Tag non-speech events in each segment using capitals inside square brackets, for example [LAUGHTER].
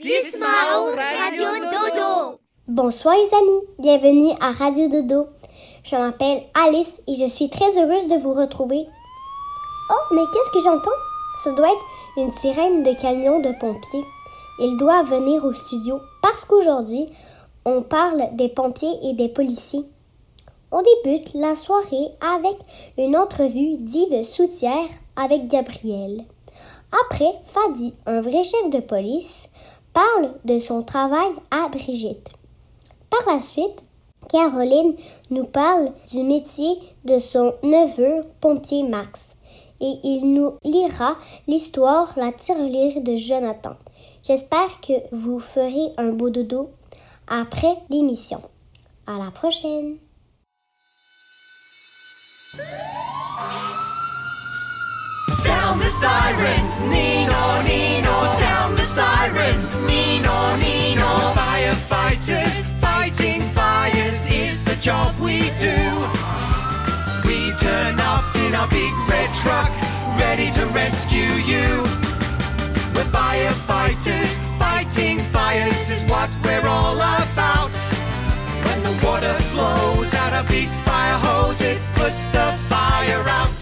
Radio Dodo. Bonsoir les amis, bienvenue à Radio Dodo. Je m'appelle Alice et je suis très heureuse de vous retrouver. Oh, mais qu'est-ce que j'entends? Ça doit être une sirène de camion de pompiers. Ils doivent venir au studio parce qu'aujourd'hui, on parle des pompiers et des policiers. On débute la soirée avec une entrevue d'Yves Soutière avec Gabriel. Après, Fadi, un vrai chef de police, de son travail à Brigitte. Par la suite, Caroline nous parle du métier de son neveu pompier Max et il nous lira l'histoire La tirelire de Jonathan. J'espère que vous ferez un beau dodo après l'émission. À la prochaine! Sound the sirens, Nino, Nino. Sound the sirens, Nino, Nino. Firefighters fighting fires is the job we do. We turn up in our big red truck, ready to rescue you. We're firefighters fighting fires is what we're all about. When the water flows out a big fire hose, it puts the fire out.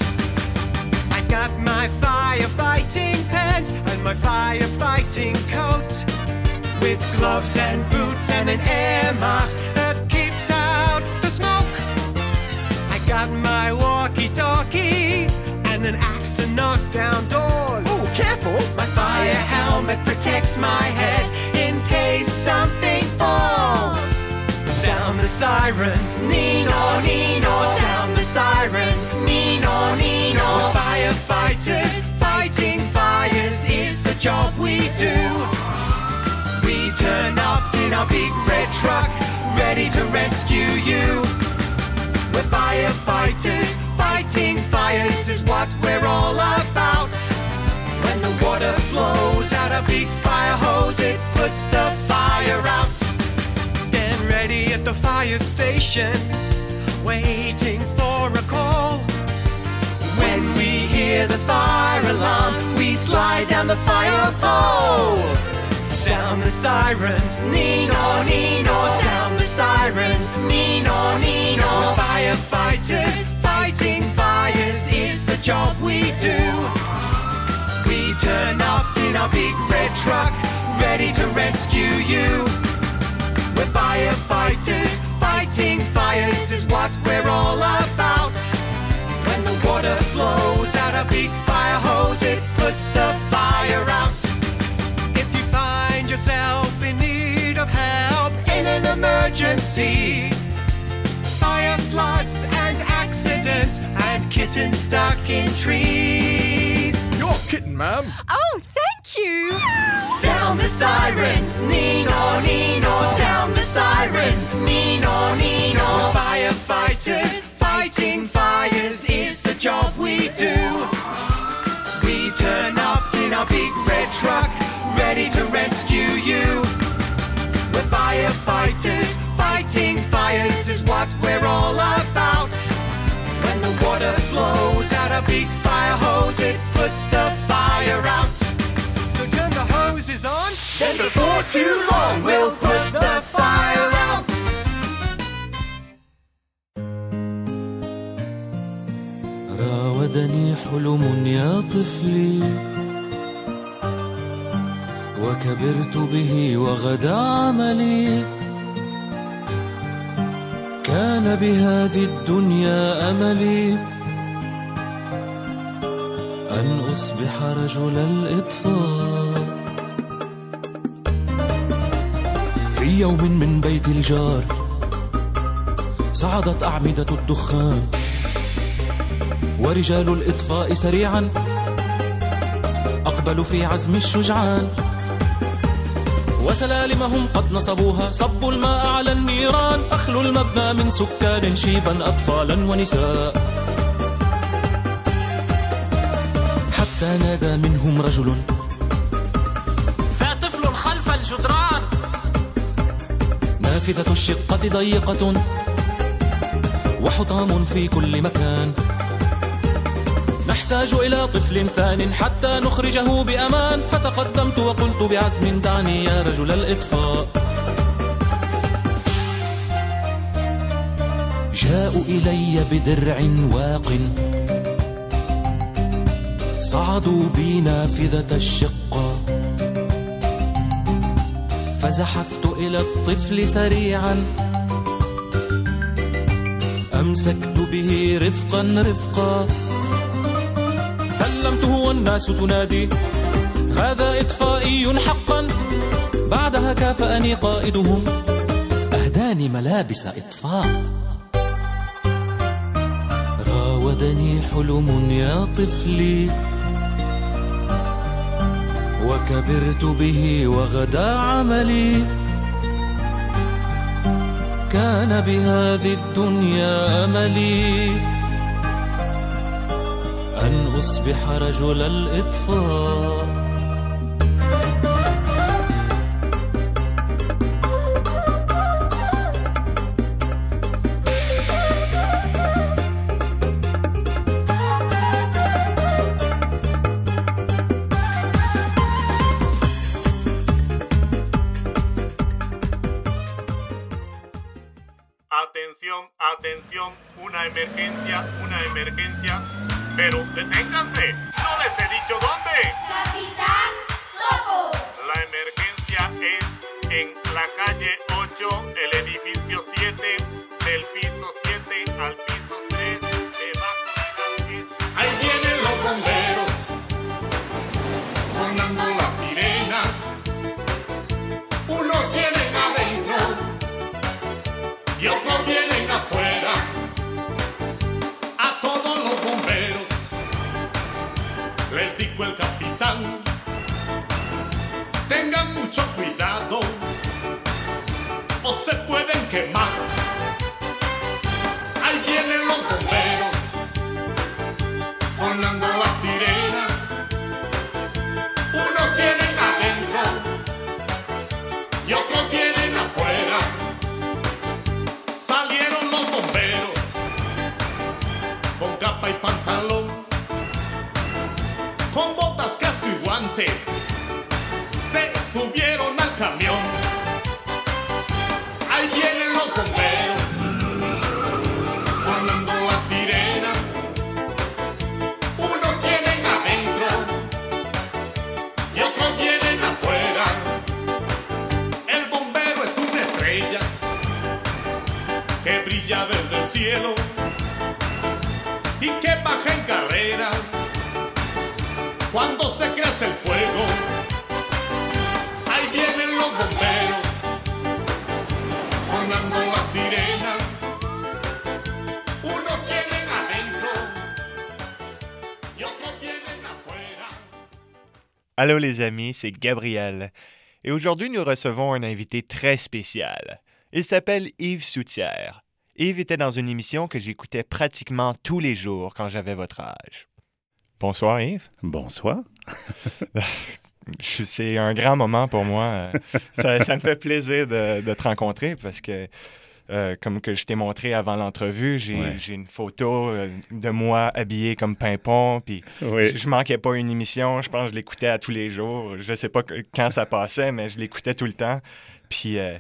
I got my firefighting pants and my firefighting coat with gloves and boots and an air mask that keeps out the smoke. I got my walkie-talkie and an axe to knock down doors. Oh, careful! My fire helmet protects my head in case something falls. Sound the sirens, Nino, Nino. Sound the sirens, Nino, Nino. Firefighters fighting fires is the job we do. We turn up in our big red truck, ready to rescue you. We're firefighters fighting fires is what we're all about. When the water flows out a big fire hose, it puts the fire out. Stand ready at the fire station, waiting for a call. When we hear the fire alarm, we slide down the fire pole. Sound the sirens, Nino, Nino. Sound the sirens, Nino, Nino. Firefighters fighting fires is the job we do. We turn up in our big red truck, ready to rescue you. We're firefighters, fighting fires is what we're all about. When the water flows out a big fire hose, it puts the fire out. If you find yourself in need of help in an emergency, fire floods and accidents and kittens stuck in trees. Your kitten, ma'am. Oh, thank you. Sound the sirens, Nino, Nino. Sound the sirens, Nino, Nino. Firefighters fighting fires is the job we do. We turn up in our big red truck, ready to rescue you. We're firefighters fighting fires is what we're all about. When the water flows out a big fire hose, it puts the then before too long we'll put the fire out. راودني حلم يا طفلي. وكبرت به وغدا عملي. كان بهذه الدنيا أملي. أن أصبح رجل الإطفاء في يوم من بيت الجار صعدت أعمدة الدخان. ورجال الإطفاء سريعا أقبلوا في عزم الشجعان. وسلالمهم قد نصبوها صبوا الماء على النيران. أخلوا المبنى من سكان شيبا أطفالا ونساء. حتى نادى منهم رجل نافذة الشقة ضيقة وحطام في كل مكان. نحتاج إلى طفل ثان حتى نخرجه بأمان. فتقدمت وقلت بعزم دعني يا رجل الإطفاء. جاءوا إلي بدرع واق. صعدوا بي نافذة الشقة. فزحفت إلى الطفل سريعا. أمسكت به رفقا رفقا. سلمته والناس تنادي. هذا إطفائي حقا. بعدها كافأني قائدهم. أهداني ملابس إطفاء. راودني حلم يا طفلي. وكبرت به وغدا عملي. كان بهذه الدنيا أملي. أن أصبح رجل الإطفاء. Yeah. Allô les amis, c'est Gabriel. Et aujourd'hui, nous recevons un invité très spécial. Il s'appelle Yves Soutière. Yves était dans une émission que j'écoutais pratiquement tous les jours quand j'avais votre âge. Bonsoir Yves. Bonsoir. [LAUGHS] C'est un grand moment pour moi. [LAUGHS] Ça, ça me fait plaisir de, de te rencontrer parce que, euh, comme que je t'ai montré avant l'entrevue, j'ai Ouais. une photo euh, de moi habillé comme Pimpon. Puis Oui. je, je manquais pas une émission. Je pense que je l'écoutais à tous les jours. Je sais pas quand ça passait, mais je l'écoutais tout le temps. Puis euh,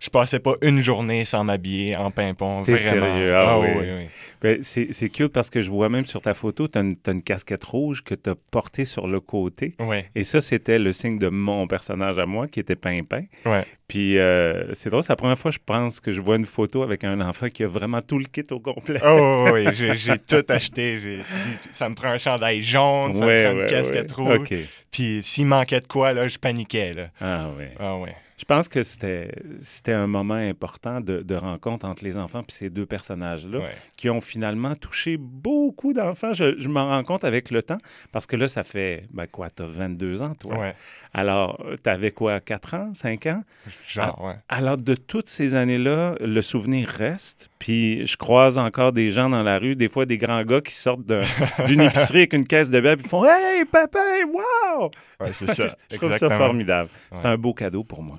Je passais pas une journée sans m'habiller en pimpon. T'es vraiment. sérieux? Ah, oui. oui, oui. Ben, c'est cute parce que je vois même sur ta photo, tu as, une casquette rouge que tu as portée sur le côté. Et ça, c'était le signe de mon personnage à moi qui était Pimpin. Ouais. Puis euh, c'est drôle, c'est la première fois, je pense, que je vois une photo avec un enfant qui a vraiment tout le kit au complet. Oh oui, [LAUGHS] j'ai tout acheté. Dit, ça me prend un chandail jaune, ça Ouais, me prend une casquette rouge. Puis s'il manquait de quoi, là, je paniquais. Là. Ah oui. Ah oui. Je pense que c'était c'était un moment important de, de rencontre entre les enfants puis ces deux personnages-là Ouais. qui ont finalement touché beaucoup d'enfants. Je, je m'en rends compte avec le temps parce que là, ça fait, ben quoi, t'as 22 ans, toi? Ouais. Alors, t'avais quoi, 4 ans, 5 ans? Genre, ouais. Alors, de toutes ces années-là, le souvenir reste. Puis, je croise encore des gens dans la rue, des fois des grands gars qui sortent d'un- [LAUGHS] d'une épicerie avec une caisse de bière puis font Hey, papa, wow! Ouais, c'est ça. [LAUGHS] je trouve ça formidable. C'est un beau cadeau pour moi.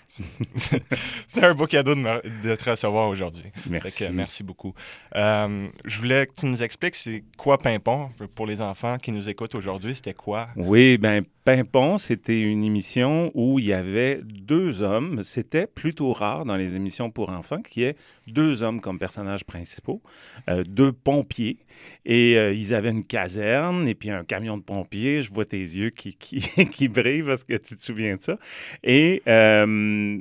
[LAUGHS] C'est un beau cadeau de, me- de te recevoir aujourd'hui. Merci. Que, merci beaucoup. Euh, je voulais que tu nous expliques c'est quoi Pimpon pour les enfants qui nous écoutent aujourd'hui? C'était quoi? Oui, ben Pimpon, c'était une émission où il y avait deux hommes. C'était plutôt rare dans les émissions pour enfants qu'il y ait deux hommes comme personnages principaux, euh, deux pompiers. Et euh, ils avaient une caserne et puis un camion de pompiers. Je vois tes yeux qui, qui, [LAUGHS] qui brillent parce que tu te souviens de ça. Et euh,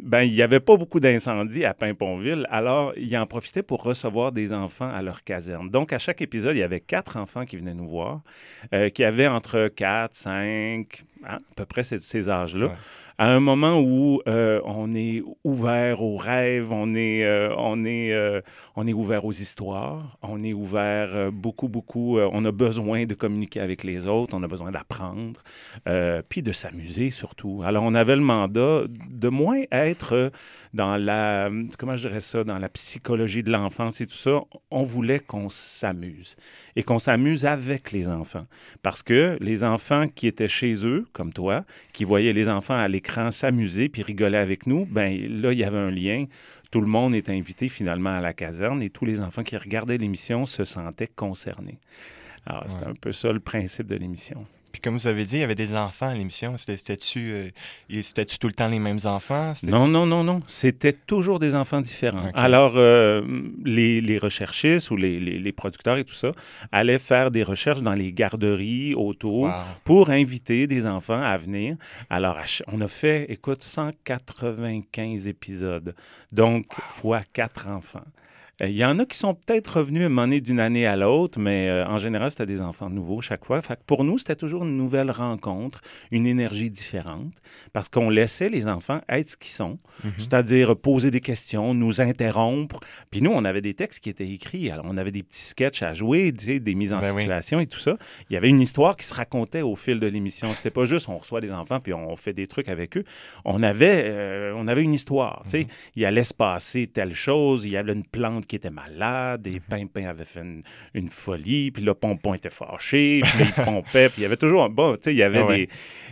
ben, il n'y avait pas beaucoup d'incendies à Pimponville. Alors, ils en profitaient pour recevoir des enfants à leur caserne. Donc, à chaque épisode, il y avait quatre enfants qui venaient nous voir, euh, qui avaient entre 4, 5, hein, à peu près ces, âges-là. À un moment où euh, on est ouvert aux rêves, on est, euh, on, est, euh, on est ouvert aux histoires, on est ouvert beaucoup, beaucoup. on a besoin de communiquer avec les autres, on a besoin d'apprendre, puis de s'amuser surtout. Alors, on avait le mandat de moins être dans la, comment je ça, dans la psychologie de l'enfance et tout ça. On voulait qu'on s'amuse et qu'on s'amuse avec les enfants. Parce que les enfants qui étaient chez eux, comme toi, qui voyaient les enfants à l'écran s'amuser puis rigoler avec nous, ben là, il y avait un lien. Tout le monde est invité finalement à la caserne et tous les enfants qui regardaient l'émission se sentaient concernés. Alors, c'était un peu ça le principe de l'émission. Puis comme vous avez dit, il y avait des enfants à l'émission. C'était- C'était-tu euh, tout le temps les mêmes enfants? Non, non, non, non. C'était toujours des enfants différents. Alors, euh, les, les recherchistes ou les, les- les producteurs et tout ça allaient faire des recherches dans les garderies autour Wow. pour inviter des enfants à venir. Alors, on a fait, écoute, 195 épisodes. Donc, fois quatre enfants. Euh, Il y en a qui sont peut-être revenus à un moment donné d'une année à l'autre, mais euh, en général, c'était des enfants nouveaux chaque fois. Fait que pour nous, c'était toujours une nouvelle rencontre, une énergie différente, parce qu'on laissait les enfants être ce qu'ils sont, Mhm. c'est-à-dire poser des questions, nous interrompre. Puis nous, on avait des textes qui étaient écrits. Alors, on avait des petits sketchs à jouer, des mises en Ben oui. situation et tout ça. Il y avait une histoire qui se racontait au fil de l'émission. C'était pas juste on reçoit des enfants puis on fait des trucs avec eux. On avait, euh, on avait une histoire. tu sais. Il allait se passer telle chose. Il y avait une plante qui était malade et Pimpin avait fait une, une folie. Puis là, Pompon était fâché. [LAUGHS] Puis il pompait. Puis il y avait toujours un bon, tu sais, il y avait Ah ouais.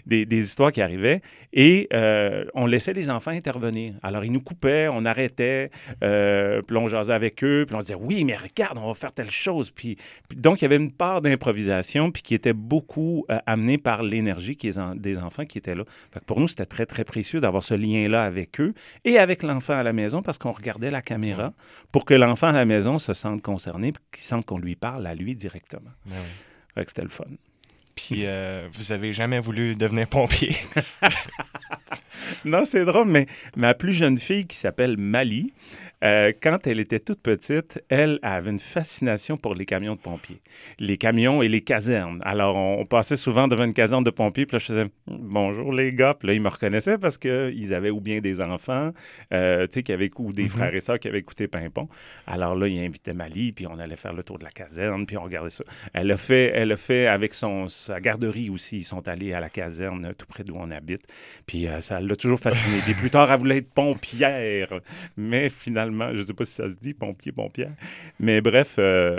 des, des, des histoires qui arrivaient. Et euh, on laissait les enfants intervenir. Alors, ils nous coupaient, on arrêtait, euh, puis on jasait avec eux, puis on disait Oui, mais regarde, on va faire telle chose. Puis, puis donc, il y avait une part d'improvisation, puis qui était beaucoup euh, amenée par l'énergie qui est en- des enfants qui étaient là. Fait que pour nous, c'était très, très précieux d'avoir ce lien-là avec eux et avec l'enfant à la maison parce qu'on regardait la caméra pour que l'enfant à la maison se sente concerné, puis qu'il sente qu'on lui parle à lui directement. Ben oui. Fait que c'était le fun. Puis euh, vous avez jamais voulu devenir pompier? [LAUGHS] Non, c'est drôle, mais ma plus jeune fille qui s'appelle Mali, euh, quand elle était toute petite, elle avait une fascination pour les camions de pompiers. Les camions et les casernes. Alors, on, on passait souvent devant une caserne de pompiers, puis là, je faisais Bonjour les gars. Puis là, ils me reconnaissaient parce qu'ils avaient ou bien des enfants, euh, tu sais, qui avaient, ou des Mhm. frères et sœurs qui avaient écouté Pimpon. Alors là, ils invitaient Mali, puis on allait faire le tour de la caserne, puis on regardait ça. Elle a fait, elle a fait avec son, sa garderie aussi. Ils sont allés à la caserne euh, tout près d'où on habite. Puis euh, ça l'a toujours fasciné. Puis plus tard, elle voulait être pompière. Mais finalement, je ne sais pas si ça se dit, pompier, pompière. Mais bref, euh,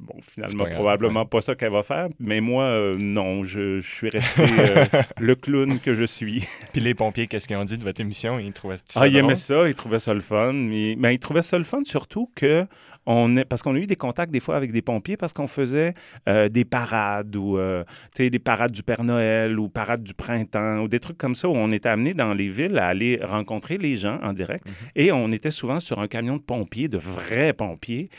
bon, finalement, pas grave, probablement pas ça qu'elle va faire. Mais moi, euh, non, je, je suis resté [LAUGHS] euh, le clown que je suis. Puis les pompiers, qu'est-ce qu'ils ont dit de votre émission? Ils trouvaient ça Ah, il drôle? aimait ça, il trouvait ça le fun. Mais, mais il trouvait ça le fun surtout que on est, parce qu'on a eu des contacts des fois avec des pompiers parce qu'on faisait euh, des parades ou euh, des parades du Père Noël ou parades du printemps ou des trucs comme ça où on était amené dans les villes à aller rencontrer les gens en direct. Mhm. Et on était souvent sur un camion de pompiers, de vrais pompiers.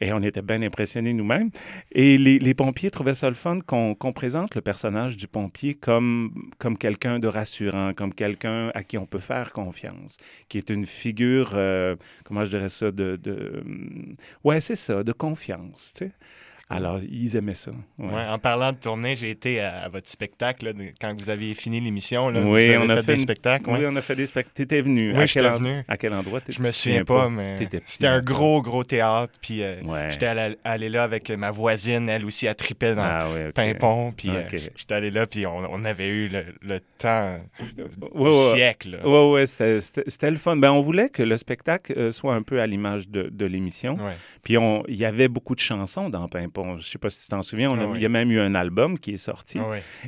Et on était bien impressionnés nous-mêmes. Et les, les pompiers trouvaient ça le fun qu'on qu'on présente le personnage du pompier comme, comme quelqu'un de rassurant, comme quelqu'un à qui on peut faire confiance, qui est une figure, euh, comment je dirais ça, de... de ouais, c'est ça, de confiance, tu sais. Alors, ils aimaient ça. ouais. Ouais, en parlant de tournée, j'ai été à, à votre spectacle là, de- quand vous aviez fini l'émission. Oui, on a fait, des spectacles. Oui, on a fait des spectacles. Tu étais venu. Oui, à, quel en- venu. à quel endroit? Je me souviens pas, mais c'était un gros, gros théâtre. Puis euh, j'étais allé, allé là avec ma voisine, elle aussi, elle tripait dans Ah oui, ok. Pimpon. Puis euh, j'étais allé là, puis on, on avait eu le, le temps du siècle. là. Ouais, ouais, c'était- le fun. Ben, on voulait que le spectacle euh, soit un peu à l'image de, de l'émission. Ouais. Puis on- il y avait beaucoup de chansons dans Pimpon. Je sais pas si tu t'en souviens. On a- Ah Il y a même eu un album qui est sorti.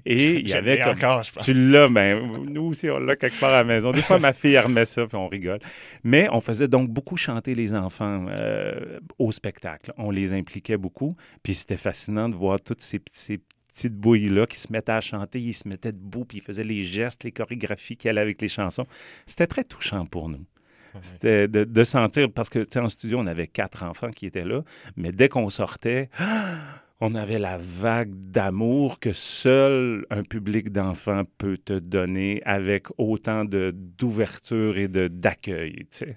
Et il y Je avait l'ai comme... encore, je pense. Tu l'as, ben, nous aussi, on l'a quelque part à la maison. Des fois, ma fille, remet ça, puis on rigole. Mais on faisait donc beaucoup chanter les enfants euh, au spectacle. On les impliquait beaucoup. Puis c'était fascinant de voir toutes ces, petits- petites bouilles-là qui se mettaient à chanter, ils se mettaient debout, puis ils faisaient les gestes, les chorégraphies qui allaient avec les chansons. C'était très touchant pour nous. C'était de, de sentir, parce que, tu sais, en studio, on avait quatre enfants qui étaient là, mais dès qu'on sortait, [GASPS] on avait la vague d'amour que seul un public d'enfants peut te donner avec autant de- d'ouverture et de- d'accueil, tu sais.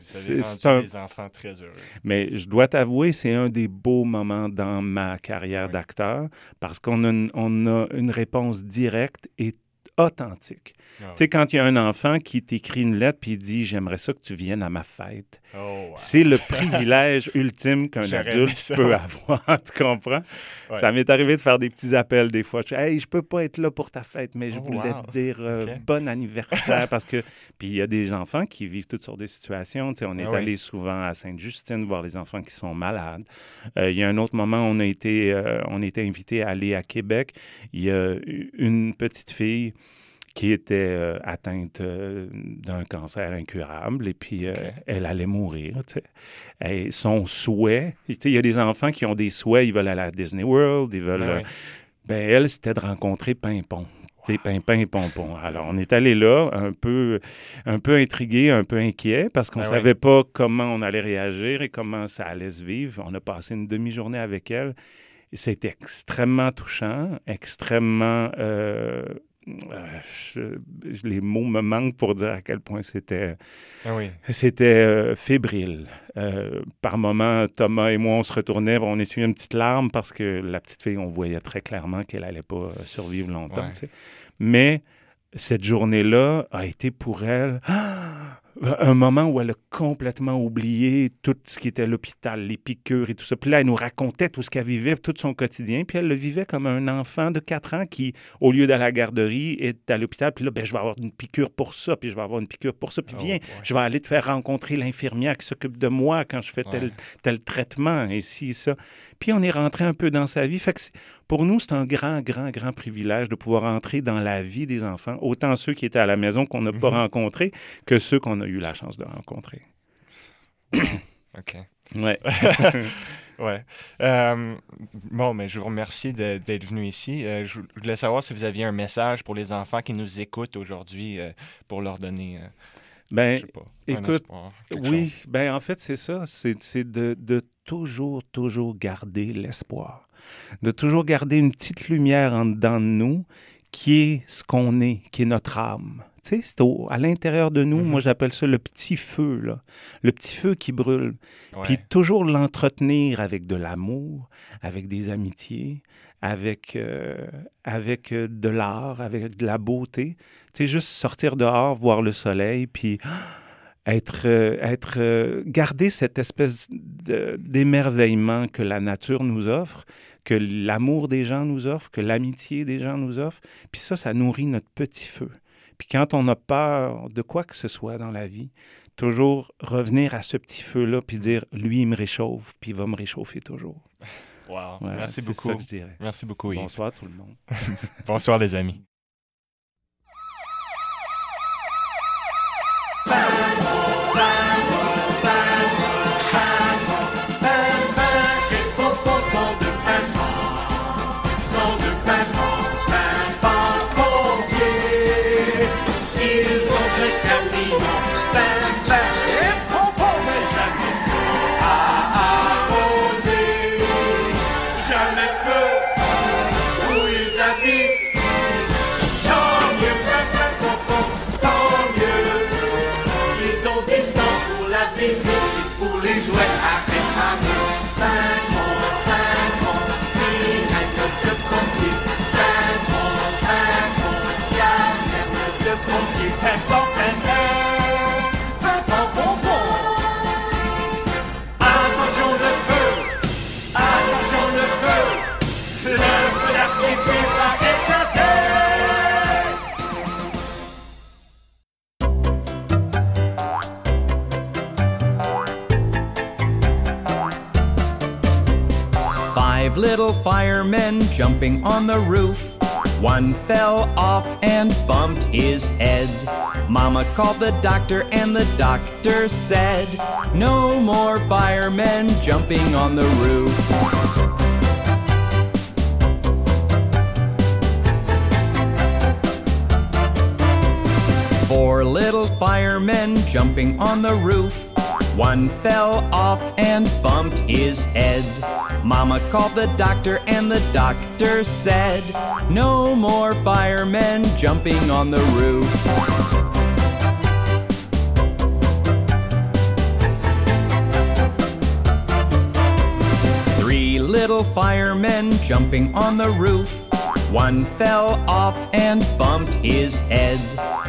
C'est- c'est des enfants très heureux. mais je dois t'avouer, c'est un des beaux moments dans ma carrière d'acteur parce qu'on a, une- on a une réponse directe et authentique. Ah Tu sais, quand il y a un enfant qui t'écrit une lettre puis il dit J'aimerais ça que tu viennes à ma fête. Oh, wow. C'est le privilège [LAUGHS] ultime qu'un adulte peut [LAUGHS] avoir. tu comprends? Ouais. Ça m'est arrivé de faire des petits appels des fois. Je dis, Hey, je peux pas être là pour ta fête, mais je Oh, voulais wow. te dire euh, bon anniversaire [LAUGHS] parce que. Puis il y a des enfants qui vivent toutes sortes de situations. Tu sais, on est Ah oui. allé souvent à Sainte-Justine voir les enfants qui sont malades. Euh, il y a un autre moment, on a été, euh, on a été invité à aller à Québec. Il y a une petite fille qui était euh, atteinte euh, d'un cancer incurable et puis euh, elle allait mourir. Et son souhait, il y a des enfants qui ont des souhaits, ils veulent aller à Disney World, ils veulent... Ben oui. ben, elle, c'était de rencontrer Pimpon. Sais, Pimpin et Pompon. Alors, on est allé là, un peu, un peu intrigué, un peu inquiet, parce qu'on ne Ah ouais. savait pas comment on allait réagir et comment ça allait se vivre. On a passé une demi-journée avec elle. C'était extrêmement touchant, extrêmement... euh, je- les mots me manquent pour dire à quel point c'était Ah oui. c'était euh, fébrile. Euh, par moments, Thomas et moi, on se retournait, on essuyait une petite larme parce que la petite fille, on voyait très clairement qu'elle allait pas euh, survivre longtemps. Ouais. Mais cette journée-là a été pour elle un moment où elle a complètement oublié tout ce qui était l'hôpital, les piqûres et tout ça. Puis là, elle nous racontait tout ce qu'elle vivait, tout son quotidien. Puis elle le vivait comme un enfant de 4 ans qui, au lieu d'aller à la garderie, est à l'hôpital. Puis là, ben, je vais avoir une piqûre pour ça, puis je vais avoir une piqûre pour ça. Puis Oh, viens, ouais. je vais aller te faire rencontrer l'infirmière qui s'occupe de moi quand je fais tel, Ouais. tel traitement, et ça. Puis on est rentré un peu dans sa vie. Fait que c'est- pour nous, c'est un grand, grand, grand privilège de pouvoir entrer dans la vie des enfants, autant ceux qui étaient à la maison qu'on n'a pas Mhm. rencontrés que ceux qu'on a eu la chance de rencontrer. [COUGHS] OK. Ouais. [LAUGHS] ouais. Euh, bon, mais je vous remercie d'être venu ici. Euh, je voulais savoir si vous aviez un message pour les enfants qui nous écoutent aujourd'hui euh, pour leur donner. Ben, je sais pas, un écoute, espoir, oui, chose. ben en fait, c'est ça. C'est c'est de, de toujours, toujours garder l'espoir. De toujours garder une petite lumière en dedans de nous qui est ce qu'on est, qui est notre âme. Tu sais, c'est au- à l'intérieur de nous, moi j'appelle ça le petit feu, là. Le petit feu qui brûle. Puis toujours l'entretenir avec de l'amour, avec des amitiés, avec, euh, avec euh, de l'art, avec de la beauté. Tu sais, juste sortir dehors, voir le soleil, puis [GASPS] être, euh, être garder cette espèce de- d'émerveillement que la nature nous offre, que l'amour des gens nous offre, que l'amitié des gens nous offre. Puis ça, ça nourrit notre petit feu. Puis quand on a peur de quoi que ce soit dans la vie, toujours revenir à ce petit feu-là, puis dire, lui, il me réchauffe, puis il va me réchauffer toujours. Wow. Voilà, Merci c'est beaucoup. ça que je dirais. Merci beaucoup, Yves. Bonsoir tout le monde. [LAUGHS] [LAUGHS] Bonsoir, les amis. Little firemen jumping on the roof. One fell off and bumped his head. Mama called the doctor, and the doctor said, No more firemen jumping on the roof. Four little firemen jumping on the roof. One fell off and bumped his head. Mama called the doctor, and the doctor said, No more firemen jumping on the roof. Three little firemen jumping on the roof. One fell off and bumped his head.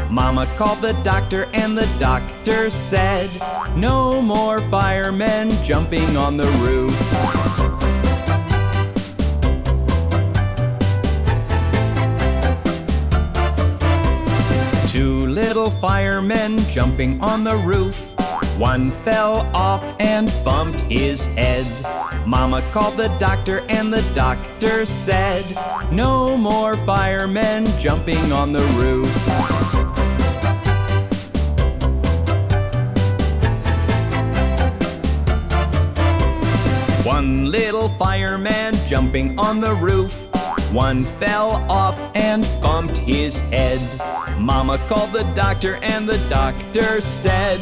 Mama called the doctor, and the doctor said, No more firemen jumping on the roof. Two little firemen jumping on the roof. One fell off and bumped his head. Mama called the doctor, and the doctor said, No more firemen jumping on the roof. One little fireman jumping on the roof. One fell off and bumped his head. Mama called the doctor, and the doctor said,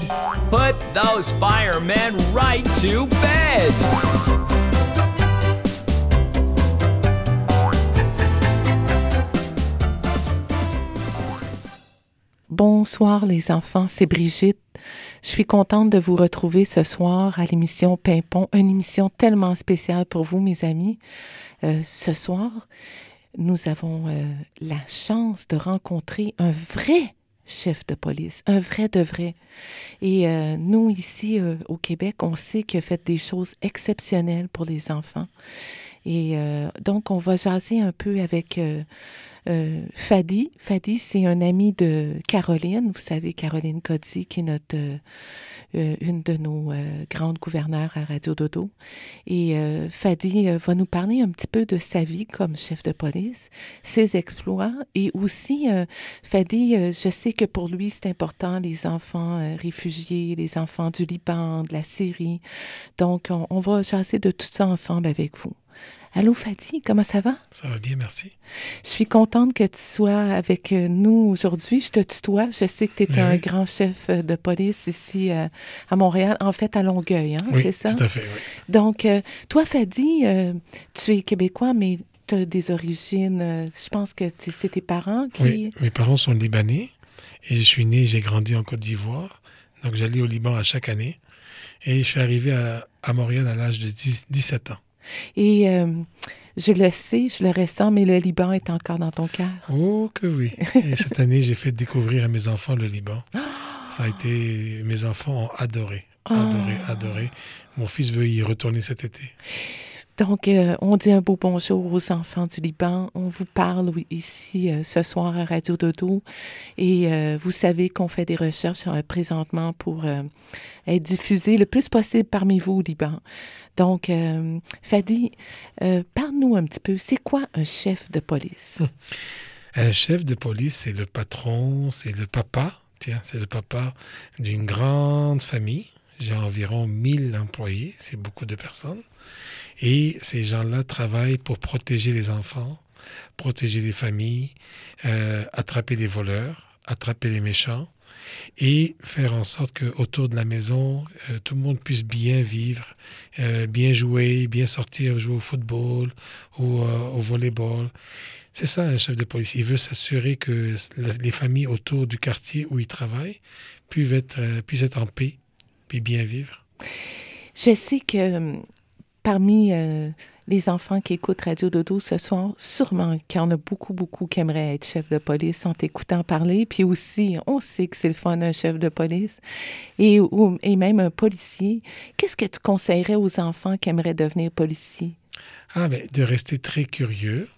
Put those firemen right to bed. Bonsoir les enfants, c'est Brigitte. Je suis contente de vous retrouver ce soir à l'émission Pimpon, une émission tellement spéciale pour vous, mes amis. Euh, ce soir, nous avons euh, la chance de rencontrer un vrai chef de police, un vrai de vrai. Et euh, nous, ici au Québec, on sait qu'il a fait des choses exceptionnelles pour les enfants. Et euh, donc, on va jaser un peu avec euh, euh, Fadi. Fadi, c'est un ami de Caroline. Vous savez, Caroline Codzi, qui est notre, une de nos grandes gouverneurs à Radio Dodo. Et Fadi va nous parler un petit peu de sa vie comme chef de police, ses exploits. Et aussi, Fadi, je sais que pour lui, c'est important, les enfants réfugiés, les enfants du Liban, de la Syrie. Donc, on, on va jaser de tout ça ensemble avec vous. Allô Fadi, comment ça va? Ça va bien, merci. Je suis contente que tu sois avec euh, nous aujourd'hui. Je te tutoie. Je sais que tu es Oui, un grand chef euh, de police ici euh, à Montréal, en fait à Longueuil, hein, Oui, c'est ça? tout à fait, oui. Donc, euh, toi, Fadi, euh, tu es québécois, mais tu as des origines, je pense que c'est tes parents qui... Oui, mes parents sont libanais et je suis né, et j'ai grandi en Côte d'Ivoire. Donc j'allais au Liban à chaque année et je suis arrivé à, à Montréal à l'âge de 10 17 ans. Et euh, je le sais, je le ressens, mais le Liban est encore dans ton cœur. Oh que oui. Et [LAUGHS] cette année, j'ai fait découvrir à mes enfants le Liban. Ça a été... Mes enfants ont adoré, adoré, Ah. adoré. Mon fils veut y retourner cet été. Donc, euh, on dit un beau bonjour aux enfants du Liban. On vous parle ici euh, ce soir à Radio Dodo. Et euh, vous savez qu'on fait des recherches présentement pour être diffusés le plus possible parmi vous au Liban. Donc, Fadi, parle-nous un petit peu. C'est quoi un chef de police? [LAUGHS] Un chef de police, c'est le patron, c'est le papa. Tiens, c'est le papa d'une grande famille. J'ai environ 1000 employés, c'est beaucoup de personnes. Et ces gens-là travaillent pour protéger les enfants, protéger les familles, euh, attraper les voleurs, attraper les méchants et faire en sorte que autour de la maison, euh, tout le monde puisse bien vivre, euh, bien jouer, bien sortir jouer au football ou euh, au volleyball. C'est ça un chef de police. Il veut s'assurer que les familles autour du quartier où il travaille puissent être, puissent être en paix puis bien vivre. Je sais que euh, parmi euh, les enfants qui écoutent Radio Dodo ce soir, sûrement qu'il y en a beaucoup, beaucoup qui aimeraient être chef de police en t'écoutant parler. Puis aussi, on sait que c'est le fun, un chef de police et, ou, même un policier. Qu'est-ce que tu conseillerais aux enfants qui aimeraient devenir policiers? Ah, ben, de rester très curieux,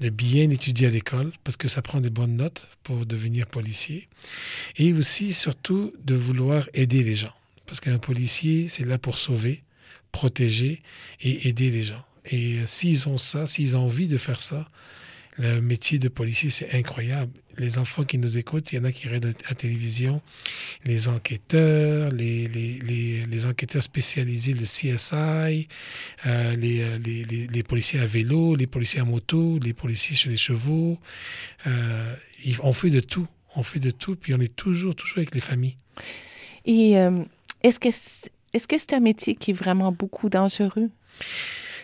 de bien étudier à l'école, parce que ça prend des bonnes notes pour devenir policier. Et aussi, surtout, de vouloir aider les gens. Parce qu'un policier, c'est là pour sauver, protéger et aider les gens. Et s'ils ont ça, s'ils ont envie de faire ça, le métier de policier, c'est incroyable. Les enfants qui nous écoutent, il y en a qui regardent à la télévision, les enquêteurs, les, les, les, enquêteurs spécialisés, le CSI, euh, les, euh, les, policiers à vélo, les policiers à moto, les policiers sur les chevaux. Euh, on fait de tout. On fait de tout, puis on est toujours, toujours avec les familles. Et euh, est-ce que est-ce que c'est un métier qui est vraiment beaucoup dangereux?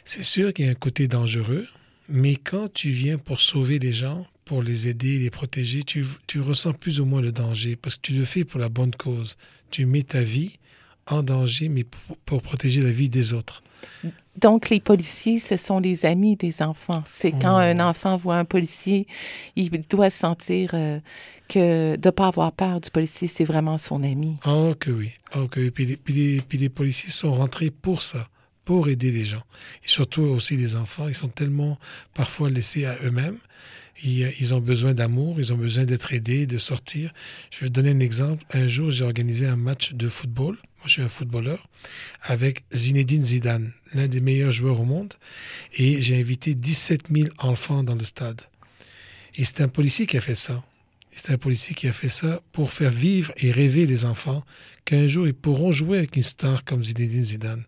C'est sûr qu'il y a un côté dangereux, mais quand tu viens pour sauver les gens, pour les aider, les protéger, tu, ressens plus ou moins le danger parce que tu le fais pour la bonne cause. Tu mets ta vie en danger, mais pour protéger la vie des autres. Donc, les policiers, ce sont les amis des enfants. C'est quand Oh. un enfant voit un policier, il doit sentir euh, que de ne pas avoir peur du policier, c'est vraiment son ami. Oh que oui, oh que oui. Puis les, puis les- puis les policiers sont rentrés pour ça, pour aider les gens. Et surtout aussi les enfants, ils sont tellement parfois laissés à eux-mêmes. Ils, ont besoin d'amour, ils ont besoin d'être aidés, de sortir. Je vais donner un exemple. Un jour, j'ai organisé un match de football. Moi, je suis un footballeur avec Zinedine Zidane, l'un des meilleurs joueurs au monde. Et j'ai invité 17 000 enfants dans le stade. Et c'est un policier qui a fait ça. C'est un policier qui a fait ça pour faire vivre et rêver les enfants qu'un jour ils pourront jouer avec une star comme Zinedine Zidane.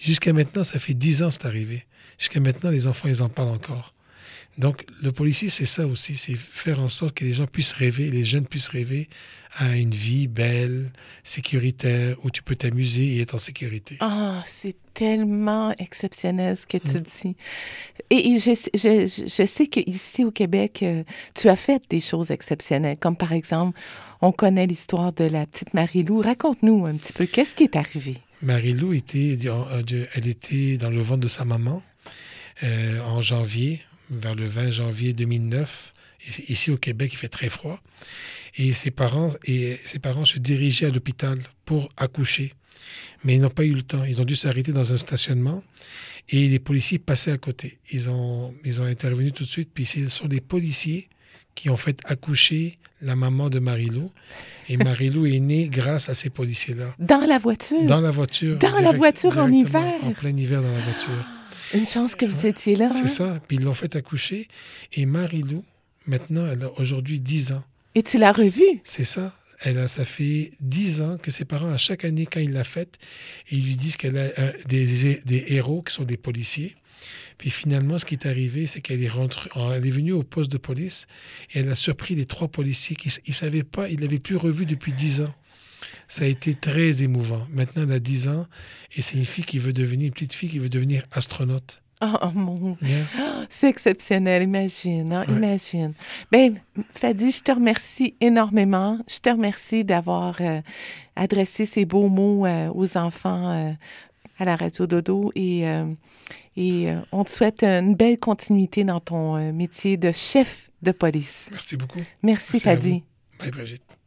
Jusqu'à maintenant, ça fait dix ans c'est arrivé. Jusqu'à maintenant, les enfants, ils en parlent encore. Donc, le policier, c'est ça aussi, c'est faire en sorte que les gens puissent rêver, les jeunes puissent rêver à une vie belle, sécuritaire, où tu peux t'amuser et être en sécurité. Ah, c'est tellement exceptionnel ce que tu dis. Et, et je, je, je sais qu'ici au Québec, euh, tu as fait des choses exceptionnelles, comme par exemple, on connaît l'histoire de la petite Marie-Lou. Raconte-nous un petit peu, qu'est-ce qui est arrivé? Marie-Lou était, elle était dans le ventre de sa maman euh, en janvier, vers le 20 janvier 2009. Ici au Québec, il fait très froid. Et ses parents, et ses parents se dirigeaient à l'hôpital pour accoucher. Mais ils n'ont pas eu le temps. Ils ont dû s'arrêter dans un stationnement et les policiers passaient à côté. Ils ont, ils ont intervenu tout de suite. Puis ce sont les policiers qui ont fait accoucher la maman de Marilou. Et Marilou est née grâce à ces policiers-là. Dans la voiture? Dans la voiture. Dans direct, la voiture en hiver? En plein hiver dans la voiture. Une chance que vous étiez là. C'est hein? ça. Puis ils l'ont fait accoucher. Et Marilou, maintenant, elle a aujourd'hui 10 ans. Et tu l'as revue? C'est ça. Elle a, ça fait 10 ans que ses parents, à chaque année, quand ils la fêtent, ils lui disent qu'elle a un, des, des héros qui sont des policiers. Puis finalement, ce qui est arrivé, c'est qu'elle est, rentrée, elle est venue au poste de police et elle a surpris les trois policiers qui ne savaient pas, ils ne l'avaient plus revue depuis 10 ans. Ça a été très émouvant. Maintenant, elle a 10 ans et c'est une fille qui veut devenir, une petite fille qui veut devenir astronaute. Oh, mon Yeah. C'est exceptionnel, imagine, hein, ouais. imagine. Ben, Fadi, je te remercie énormément. Je te remercie d'avoir euh, adressé ces beaux mots euh, aux enfants euh, à la radio Dodo et, et on te souhaite une belle continuité dans ton métier de chef de police. Merci beaucoup. Merci, Fadi. Bye, Brigitte.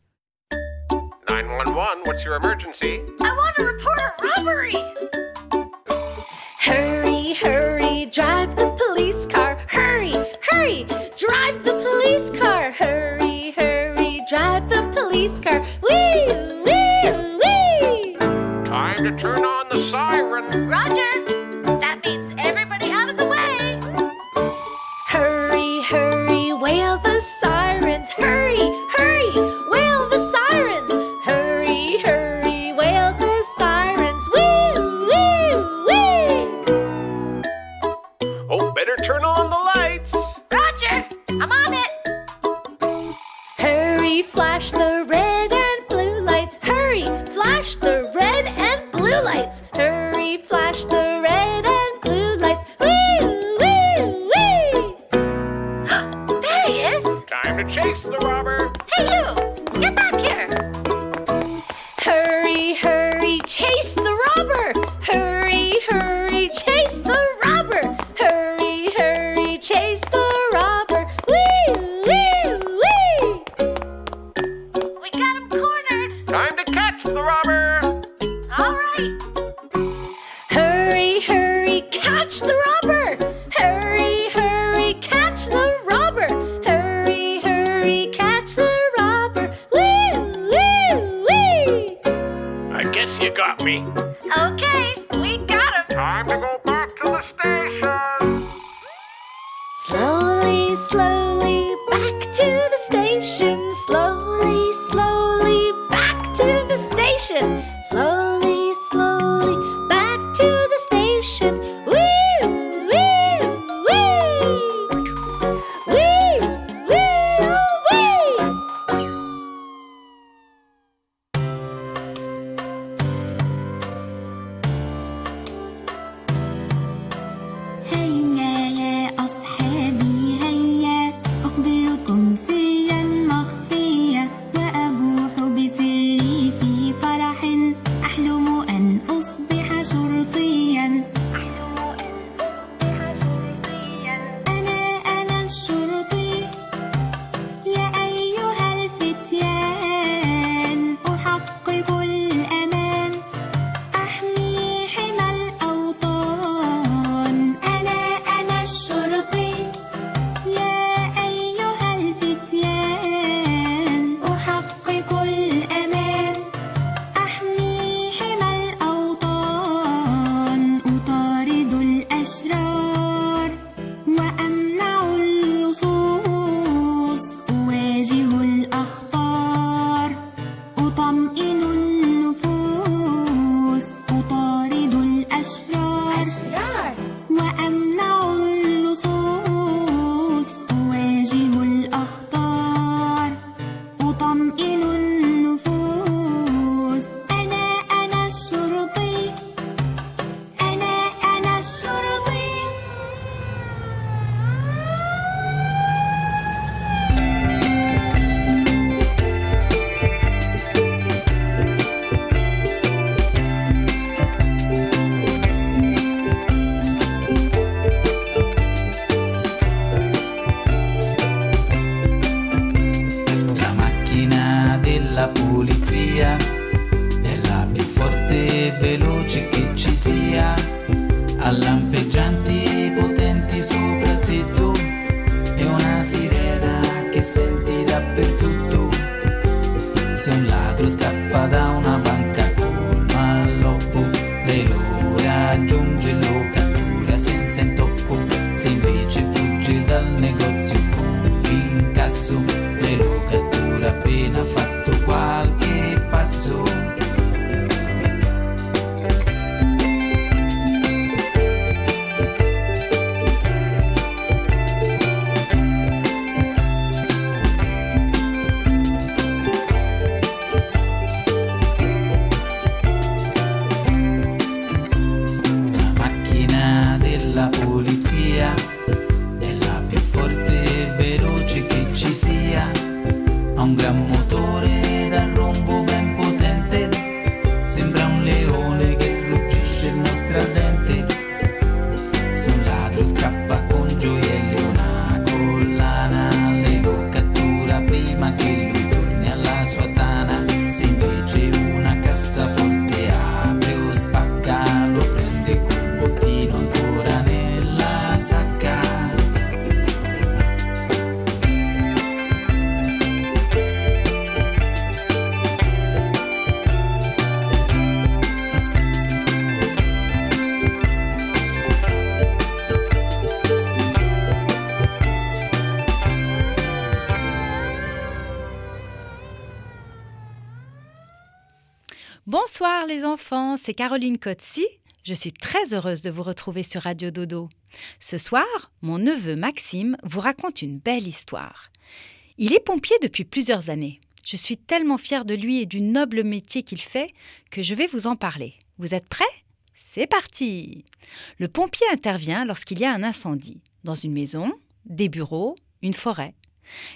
911, what's your emergency? I want to report a robbery. Hurry, hurry, drive the police car. Hurry, hurry, drive the police car. Hurry, hurry, drive the police car. Wee, wee, wee. Time to turn on the siren. Roger. That means everybody out of the way. Hurry, hurry, wail the sirens. innocent c'est Caroline Cotzi. Je suis très heureuse de vous retrouver sur Radio Dodo. Ce soir, mon neveu Maxime vous raconte une belle histoire. Il est pompier depuis plusieurs années. Je suis tellement fière de lui et du noble métier qu'il fait que je vais vous en parler. Vous êtes prêts? C'est parti Le pompier intervient lorsqu'il y a un incendie, dans une maison, des bureaux, une forêt.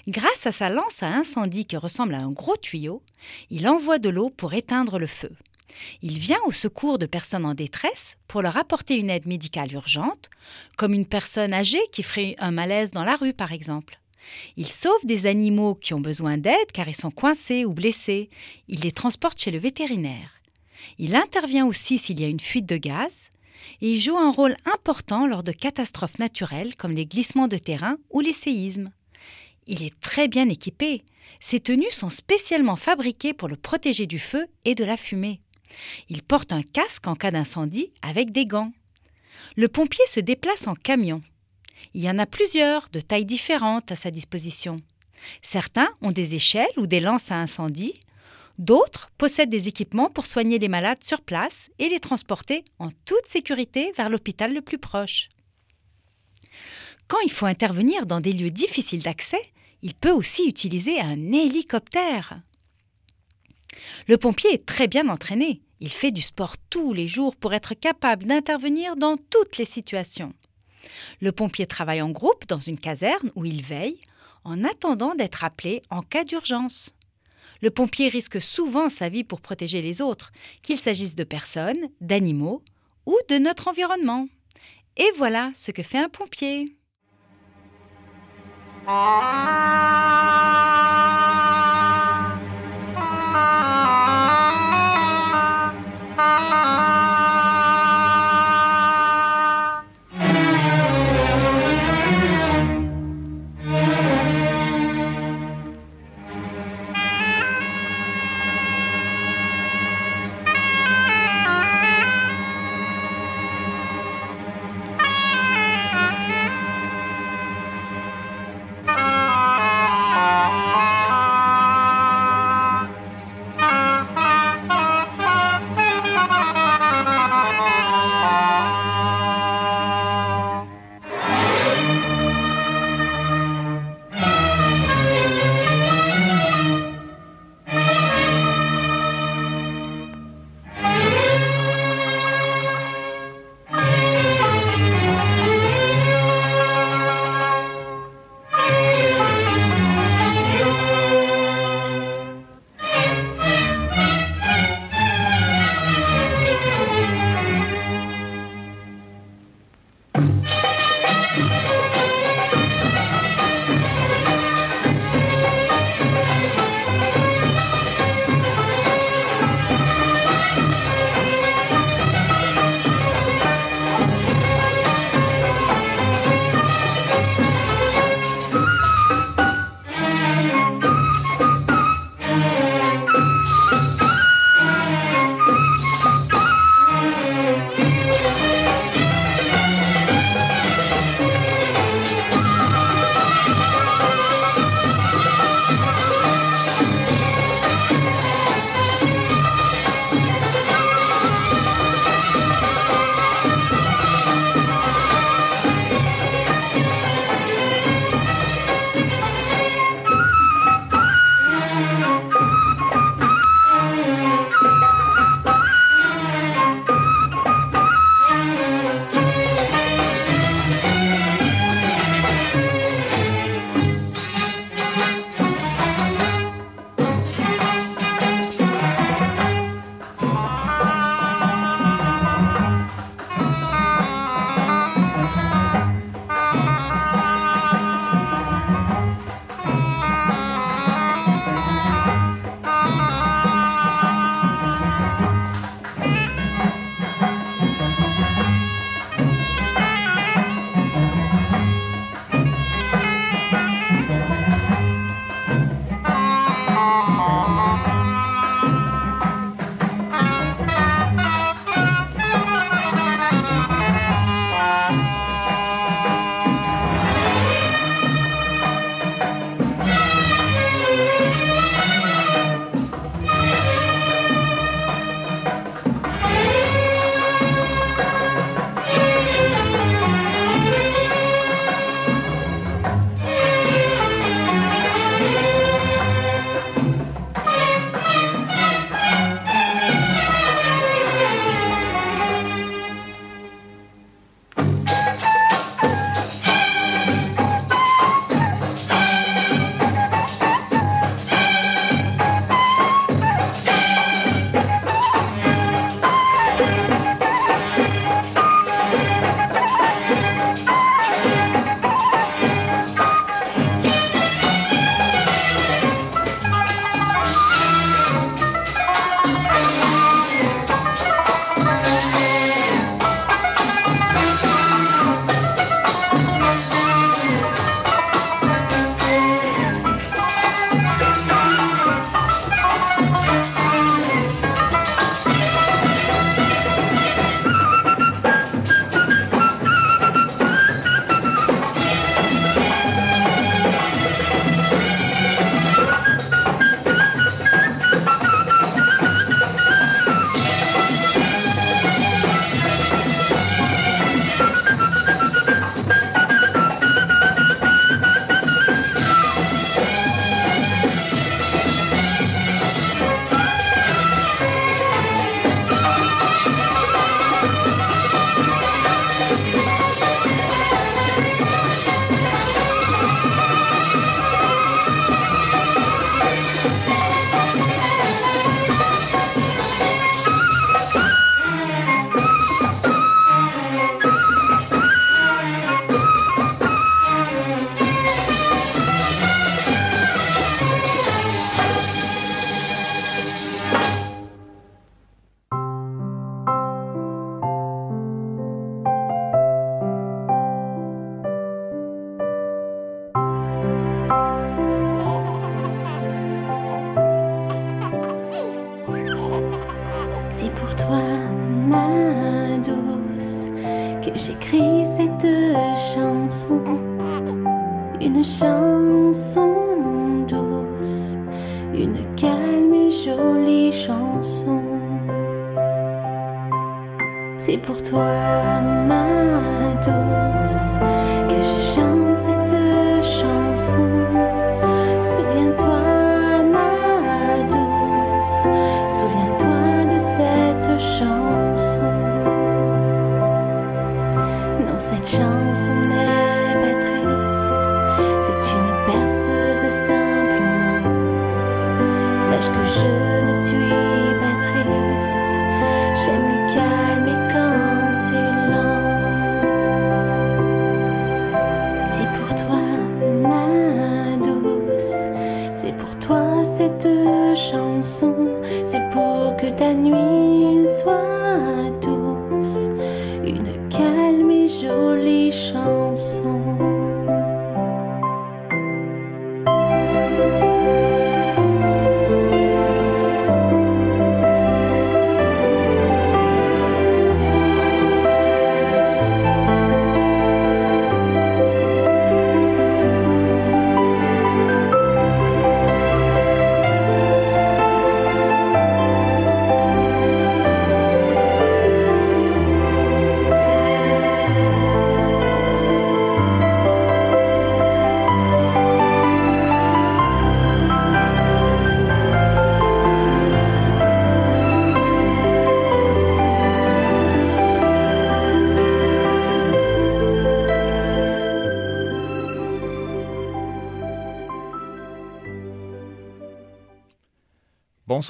Grâce à sa lance à incendie qui ressemble à un gros tuyau, il envoie de l'eau pour éteindre le feu. Il vient au secours de personnes en détresse pour leur apporter une aide médicale urgente, comme une personne âgée qui ferait un malaise dans la rue par exemple. Il sauve des animaux qui ont besoin d'aide car ils sont coincés ou blessés. Il les transporte chez le vétérinaire. Il intervient aussi s'il y a une fuite de gaz. Et il joue un rôle important lors de catastrophes naturelles comme les glissements de terrain ou les séismes. Il est très bien équipé. Ses tenues sont spécialement fabriquées pour le protéger du feu et de la fumée. Il porte un casque en cas d'incendie avec des gants. Le pompier se déplace en camion. Il y en a plusieurs, de tailles différentes, à sa disposition. Certains ont des échelles ou des lances à incendie. D'autres possèdent des équipements pour soigner les malades sur place et les transporter en toute sécurité vers l'hôpital le plus proche. Quand il faut intervenir dans des lieux difficiles d'accès, il peut aussi utiliser un hélicoptère. Le pompier est très bien entraîné. Il fait du sport tous les jours pour être capable d'intervenir dans toutes les situations. Le pompier travaille en groupe dans une caserne où il veille en attendant d'être appelé en cas d'urgence. Le pompier risque souvent sa vie pour protéger les autres, qu'il s'agisse de personnes, d'animaux ou de notre environnement. Et voilà ce que fait un pompier. [LAUGHS]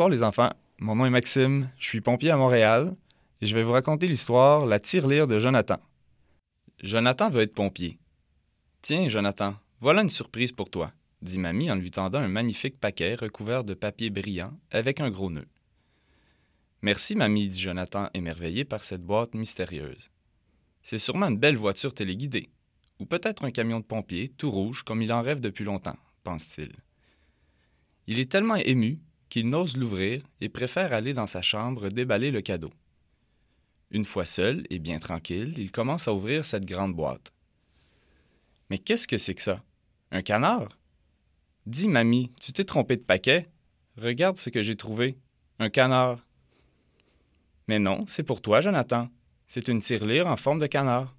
Bonsoir les enfants, mon nom est Maxime, je suis pompier à Montréal et je vais vous raconter l'histoire La tirelire de Jonathan. Jonathan veut être pompier. Tiens, Jonathan, voilà une surprise pour toi, dit mamie en lui tendant un magnifique paquet recouvert de papier brillant avec un gros nœud. Merci, mamie, dit Jonathan, émerveillé par cette boîte mystérieuse. C'est sûrement une belle voiture téléguidée, ou peut-être un camion de pompier tout rouge comme il en rêve depuis longtemps, pense-t-il. Il est tellement ému qu'il n'ose l'ouvrir et préfère aller dans sa chambre déballer le cadeau. Une fois seul et bien tranquille, il commence à ouvrir cette grande boîte. Mais qu'est-ce que c'est que ça? Un canard? Dis, mamie, tu t'es trompé de paquet? Regarde ce que j'ai trouvé. Un canard. Mais non, c'est pour toi, Jonathan. C'est une tirelire en forme de canard.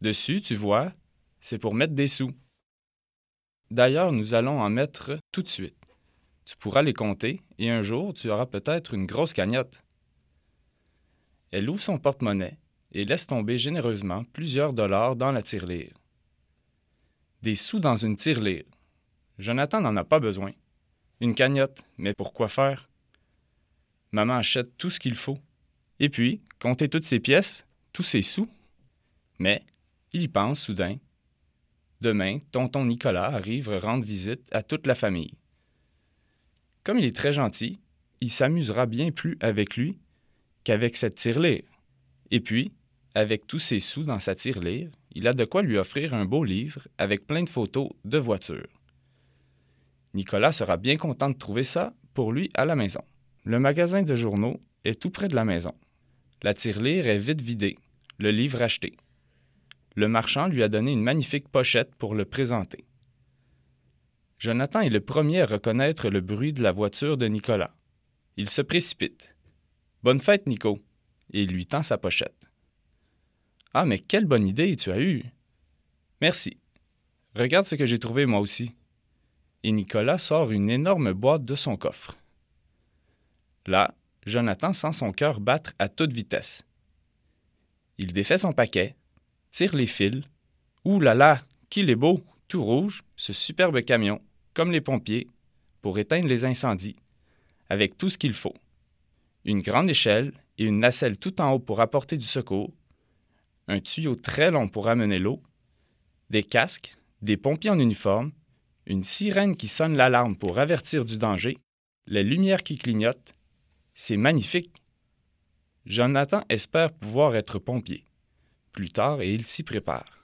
Dessus, tu vois, c'est pour mettre des sous. D'ailleurs, nous allons en mettre tout de suite. Tu pourras les compter et un jour, tu auras peut-être une grosse cagnotte. Elle ouvre son porte-monnaie et laisse tomber généreusement plusieurs dollars dans la tirelire. Des sous dans une tirelire. Jonathan n'en a pas besoin. Une cagnotte, mais pour quoi faire? Maman achète tout ce qu'il faut. Et puis, compter toutes ses pièces, tous ses sous. Mais, il y pense soudain. Demain, tonton Nicolas arrive rendre visite à toute la famille. Comme il est très gentil, il s'amusera bien plus avec lui qu'avec cette tirelire. Et puis, avec tous ses sous dans sa tirelire, il a de quoi lui offrir un beau livre avec plein de photos de voitures. Nicolas sera bien content de trouver ça pour lui à la maison. Le magasin de journaux est tout près de la maison. La tirelire est vite vidée, le livre acheté. Le marchand lui a donné une magnifique pochette pour le présenter. Jonathan est le premier à reconnaître le bruit de la voiture de Nicolas. Il se précipite. Bonne fête, Nico, et il lui tend sa pochette. Ah, mais quelle bonne idée tu as eue! Merci. Regarde ce que j'ai trouvé moi aussi. Et Nicolas sort une énorme boîte de son coffre. Là, Jonathan sent son cœur battre à toute vitesse. Il défait son paquet, tire les fils. Ouh là là, qu'il est beau, tout rouge, ce superbe camion, comme les pompiers, pour éteindre les incendies, avec tout ce qu'il faut. Une grande échelle et une nacelle tout en haut pour apporter du secours, un tuyau très long pour amener l'eau, des casques, des pompiers en uniforme, une sirène qui sonne l'alarme pour avertir du danger, les lumières qui clignotent. C'est magnifique. Jonathan espère pouvoir être pompier. Plus tard, et il s'y prépare.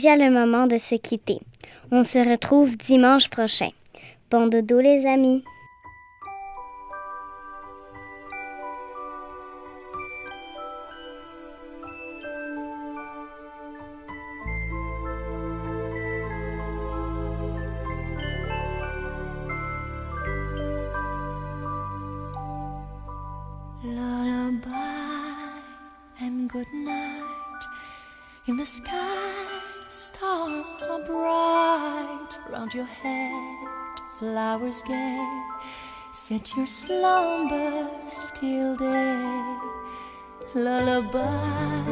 Déjà le moment de se quitter. On se retrouve dimanche prochain. Bon dodo les amis. Bright. Round your head, flowers gay. Set your slumber till day. Lullaby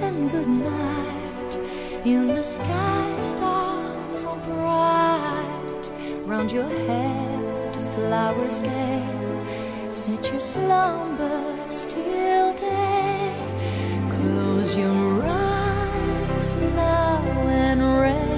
and good night. In the sky, stars are bright. Round your head, flowers gay. Set your slumber till day. Close your eyes now and rest.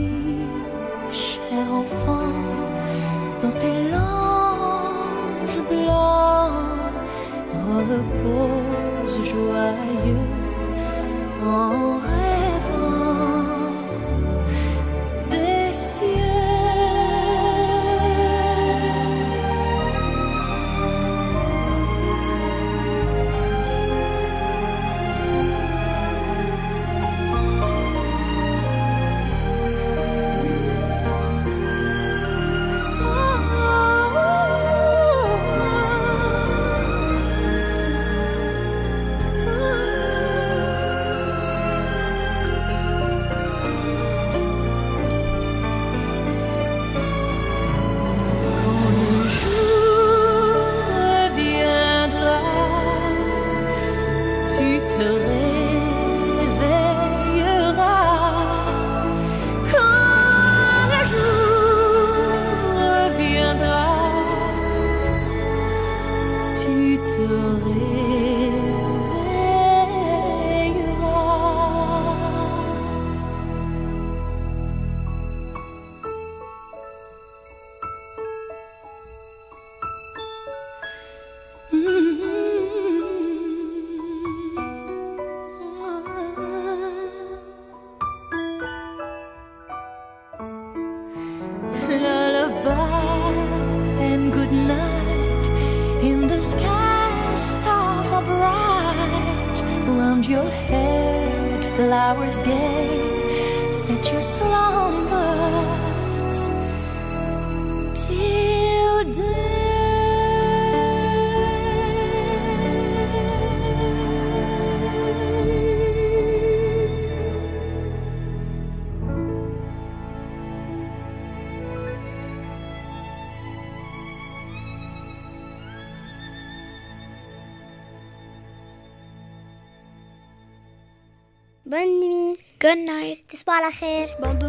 morrer. Bom